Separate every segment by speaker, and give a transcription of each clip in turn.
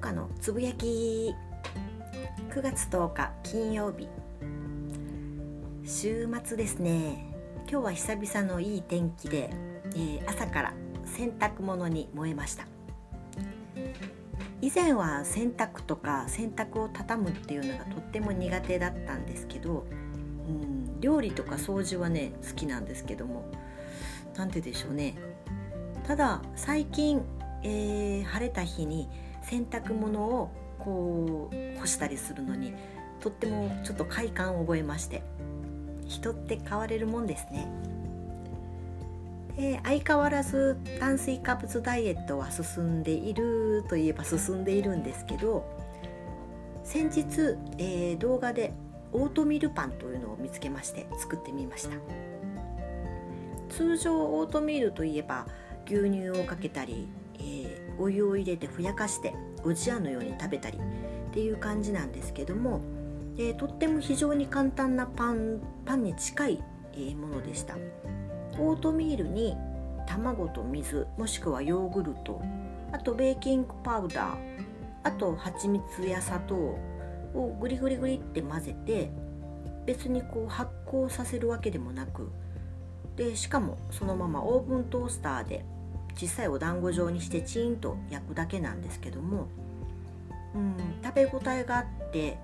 Speaker 1: 日のつぶやき。9月10日金曜日。週末ですね。今日は久々のいい天気で、えー、朝から洗濯物に燃えました。以前は洗濯とか洗濯を畳むっていうのがとっても苦手だったんですけど、うん、料理とか掃除はね好きなんですけども。何てでしょうね。ただ最近、えー、晴れた日に洗濯物をこう干したりするのにとってもちょっと快感を覚えまして人って変われるもんですね。え相変わらず炭水化物ダイエットは進んでいるといえば進んでいるんですけど先日、えー、動画でオートミールパンというのを見つけまして作ってみました通常オートミールといえば牛乳をかけたり、えー、お湯を入れてふやかしておじやのように食べたりっていう感じなんですけども、え、とっても非常に簡単なパンパンに近い、えものでした。オートミールに卵と水もしくはヨーグルトあとベーキングパウダーあと蜂蜜や砂糖をグリグリグリって混ぜて別にこう発酵させるわけでもなくでしかもそのままオーブントースターで小さいお団子状にしてチーンと焼くだけなんですけども、うん、食べ応えがあって、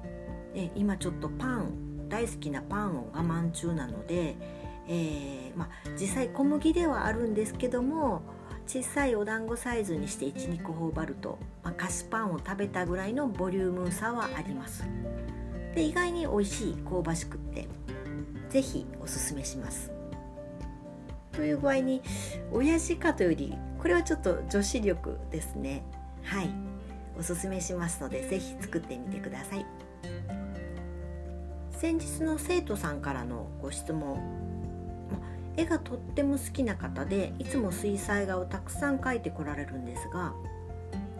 Speaker 1: ね、今ちょっとパン大好きなパンを我慢中なので、えー、ま、実際小麦ではあるんですけども小さいお団子サイズにして12個頬張ると、ま、菓子パンを食べたぐらいのボリュームさはあります。で意外に美味しい香ばしくって是非おすすめします。という具合に親父かというよりこれはちょっと女子力ですね。はい。おすすめしますので是非作ってみてください。先日の生徒さんからのご質問。絵がとっても好きな方でいつも水彩画をたくさん描いてこられるんですが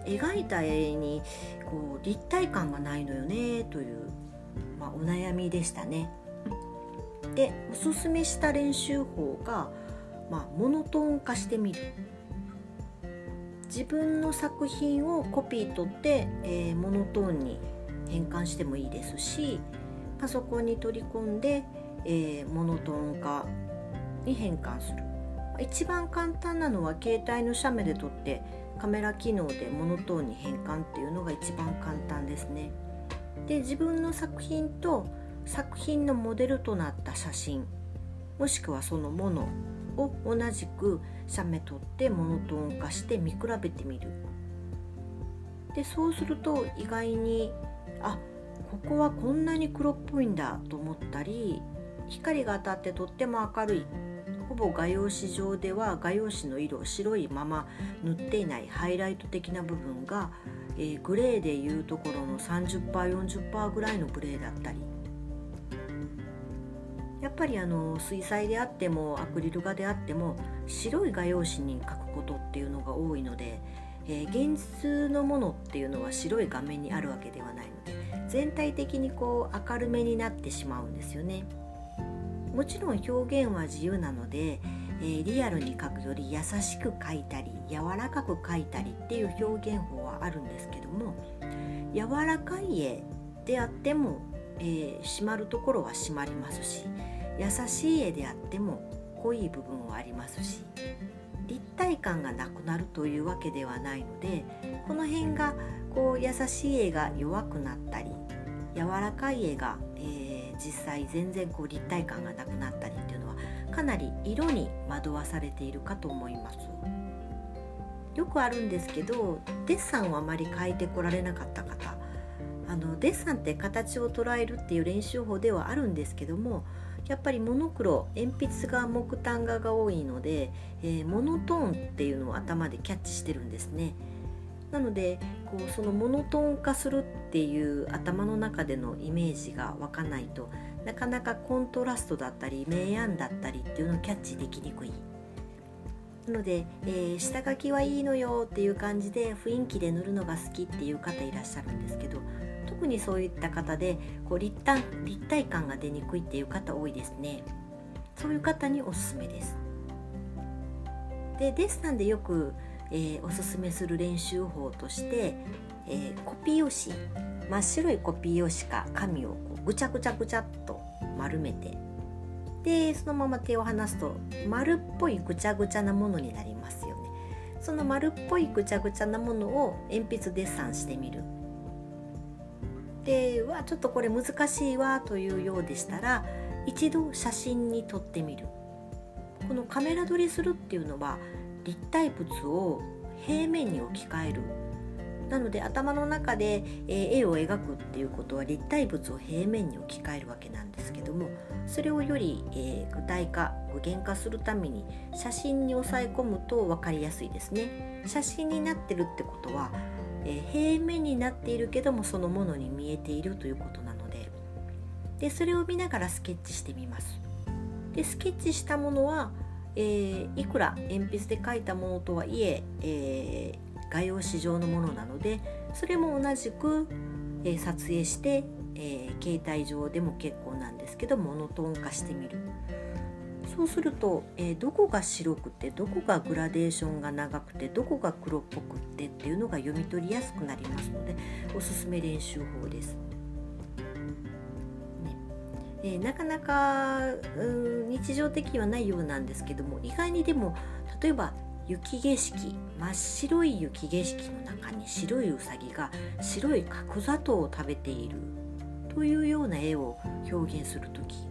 Speaker 1: 描いた絵にこう立体感がないのよねという、まあ、お悩みでしたね。でおすすめした練習法がまあ、モノトーン化してみる。自分の作品をコピー取って、えー、モノトーンに変換してもいいですしパソコンに取り込んで、えー、モノトーン化に変換する。一番簡単なのは携帯の写メで撮ってカメラ機能でモノトーンに変換っていうのが一番簡単ですね。で自分の作品と作品のモデルとなった写真もしくはそのものを同じく写メ取ってモノトーン化して見比べてみる。でそうすると意外にあここはこんなに黒っぽいんだと思ったり光が当たってとっても明るいほぼ画用紙上では画用紙の色白いまま塗っていないハイライト的な部分が、えー、グレーでいうところの 30%40% ぐらいのグレーだったりぱりあの水彩であってもアクリル画であっても白い画用紙に描くことっていうのが多いので、えー、現実のものっていうのは白い画面にあるわけではないので全体的にこう明るめになってしまうんですよね。もちろん表現は自由なので、えー、リアルに描くより優しく描いたり柔らかく描いたりっていう表現法はあるんですけども柔らかい絵であっても、えー、締まるところは締まりますし優しい絵であっても濃い部分はありますし立体感がなくなるというわけではないのでこの辺がこう優しい絵が弱くなったり柔らかい絵が、えー、実際全然こう立体感がなくなったりっていうのはかなり色に惑わされているかと思います。よくあるんですけどデッサンをあまり描いてこられなかった方あのデッサンって形を捉えるっていう練習法ではあるんですけどもやっぱりモノクロ鉛筆画木炭画が多いので、えー、モノトーンっていうのを頭でキャッチしてるんですね。なのでこうそのモノトーン化するっていう頭の中でのイメージが湧かないとなかなかコントラストだったり明暗だったりっていうのをキャッチできにくい。なので、えー、下書きはいいのよっていう感じで雰囲気で塗るのが好きっていう方いらっしゃるんですけど特にそういった方でこう立体立体感が出にくいっていう方多いですね。そういう方におすすめです。でデッサンでよくえー、おすすめする練習法として、えー、コピー用紙真っ白いコピー用紙か紙をこうぐちゃぐちゃぐちゃっと丸めてでそのまま手を離すと丸っぽいぐちゃぐちゃなものになりますよね。その丸っぽいぐちゃぐちゃなものを鉛筆デッサンしてみる。でわちょっとこれ難しいわというようでしたら一度写真に撮ってみるこのカメラ撮りするっていうのは立体物を平面に置き換えるなので頭の中で、絵を描くっていうことは立体物を平面に置き換えるわけなんですけどもそれをより、具体化具現化するために写真に抑え込むと分かりやすいですね。写真になってるってことは、え平面になっているけどもそのものに見えているということなのででそれを見ながらスケッチしてみます。でスケッチしたものは、えー、いくら鉛筆で描いたものとはいええー画用紙状のものなのでそれも同じく、えー、撮影して、え、携帯上でも結構なんですけどモノトーン化してみるそうすると、えー、どこが白くてどこがグラデーションが長くてどこが黒っぽくってっていうのが読み取りやすくなりますのでおすすめ練習法です。え、なかなかうん日常的にはないようなんですけども意外にでも例えば雪景色真っ白い雪景色の中に白いうさぎが白い角砂糖を食べているというような絵を表現する時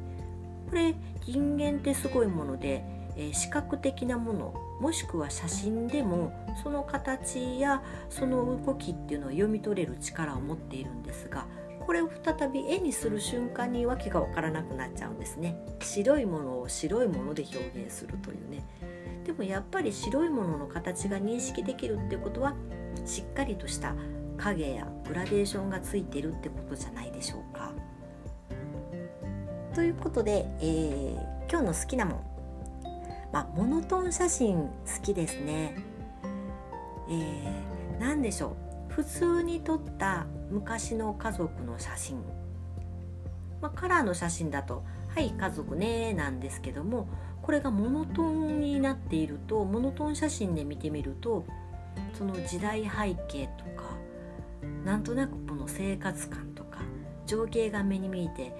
Speaker 1: これ人間ってすごいもので、えー、視覚的なものもしくは写真でもその形やその動きっていうのを読み取れる力を持っているんですがこれを再び絵にする瞬間に訳が分からなくなっちゃうんですね白いものを白いもので表現するというねでもやっぱり白いものの形が認識できるってことはしっかりとした影やグラデーションがついてるってことじゃないでしょうか。ということで、えー、今日の好きなもん、まあ、モノトーン写真好きですね。えー、何でしょう。普通に撮った昔の家族の写真、まあ、カラーの写真だと「はい家族ね」なんですけどもこれがモノトーンになっているとモノトーン写真で見てみるとその時代背景とかなんとなくこの生活感とか情景が目に見えて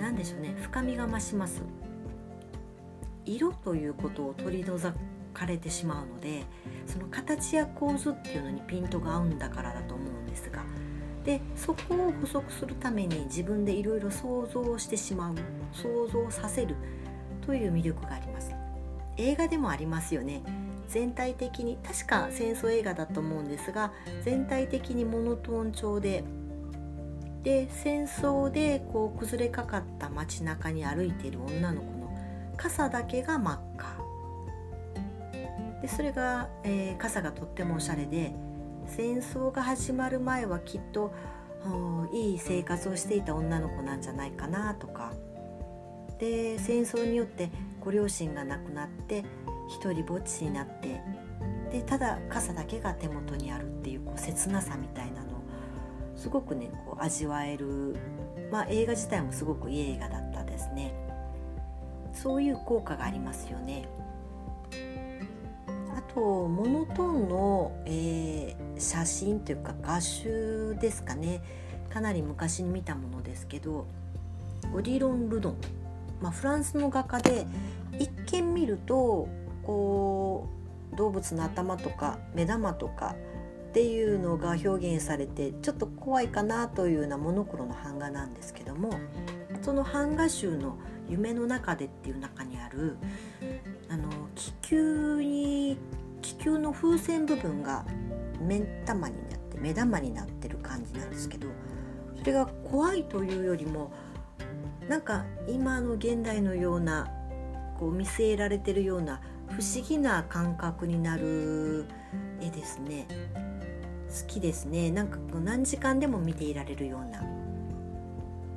Speaker 1: 何でしょうね。深みが増します。色ということを取り除かれてしまうのでその形や構図っていうのにピントが合うんだからだと思うんですがでそこを補足するために自分でいろいろ想像してしまう想像させるという魅力があります。映画でもありますよね。全体的に確か戦争映画だと思うんですが全体的にモノトーン調でで戦争でこう崩れかかった街中に歩いている女の子の傘だけが真っ赤。でそれが、えー、傘がとってもおしゃれで戦争が始まる前はきっといい生活をしていた女の子なんじゃないかなとか。で戦争によってご両親が亡くなって一人ぼっちになってでただ傘だけが手元にあるっていうこう切なさみたいなすごくねこう味わえる、まあ、映画自体もすごくいい映画だったですね。そういう効果がありますよね。あとモノトーンの、えー、写真というか画集ですかね。かなり昔に見たものですけどオディロン・ルドン。まあ、フランスの画家で一見見るとこう動物の頭とか目玉とかっていうのが表現されてちょっと怖いかなというようなモノクロの版画なんですけどもその版画集の「夢の中で」っていう中にあるあの気球に気球の風船部分が目玉になって目玉になってる感じなんですけどそれが怖いというよりもなんか今の現代のようなこう見据えられてるような不思議な感覚になる絵ですね。好きですね。なんかこう何時間でも見ていられるような。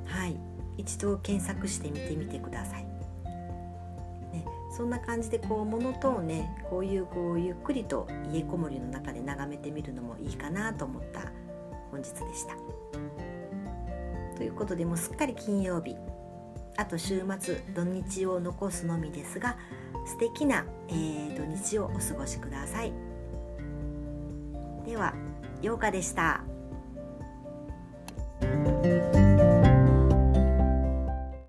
Speaker 1: はい。一度検索してみてみてください、ね、そんな感じでこうモノトーンねこういうこうゆっくりと家こもりの中で眺めてみるのもいいかなと思った本日でした。ということでもうすっかり金曜日。あと週末土日を残すのみですが素敵な、えー、土日をお過ごしください。では、ようかでした。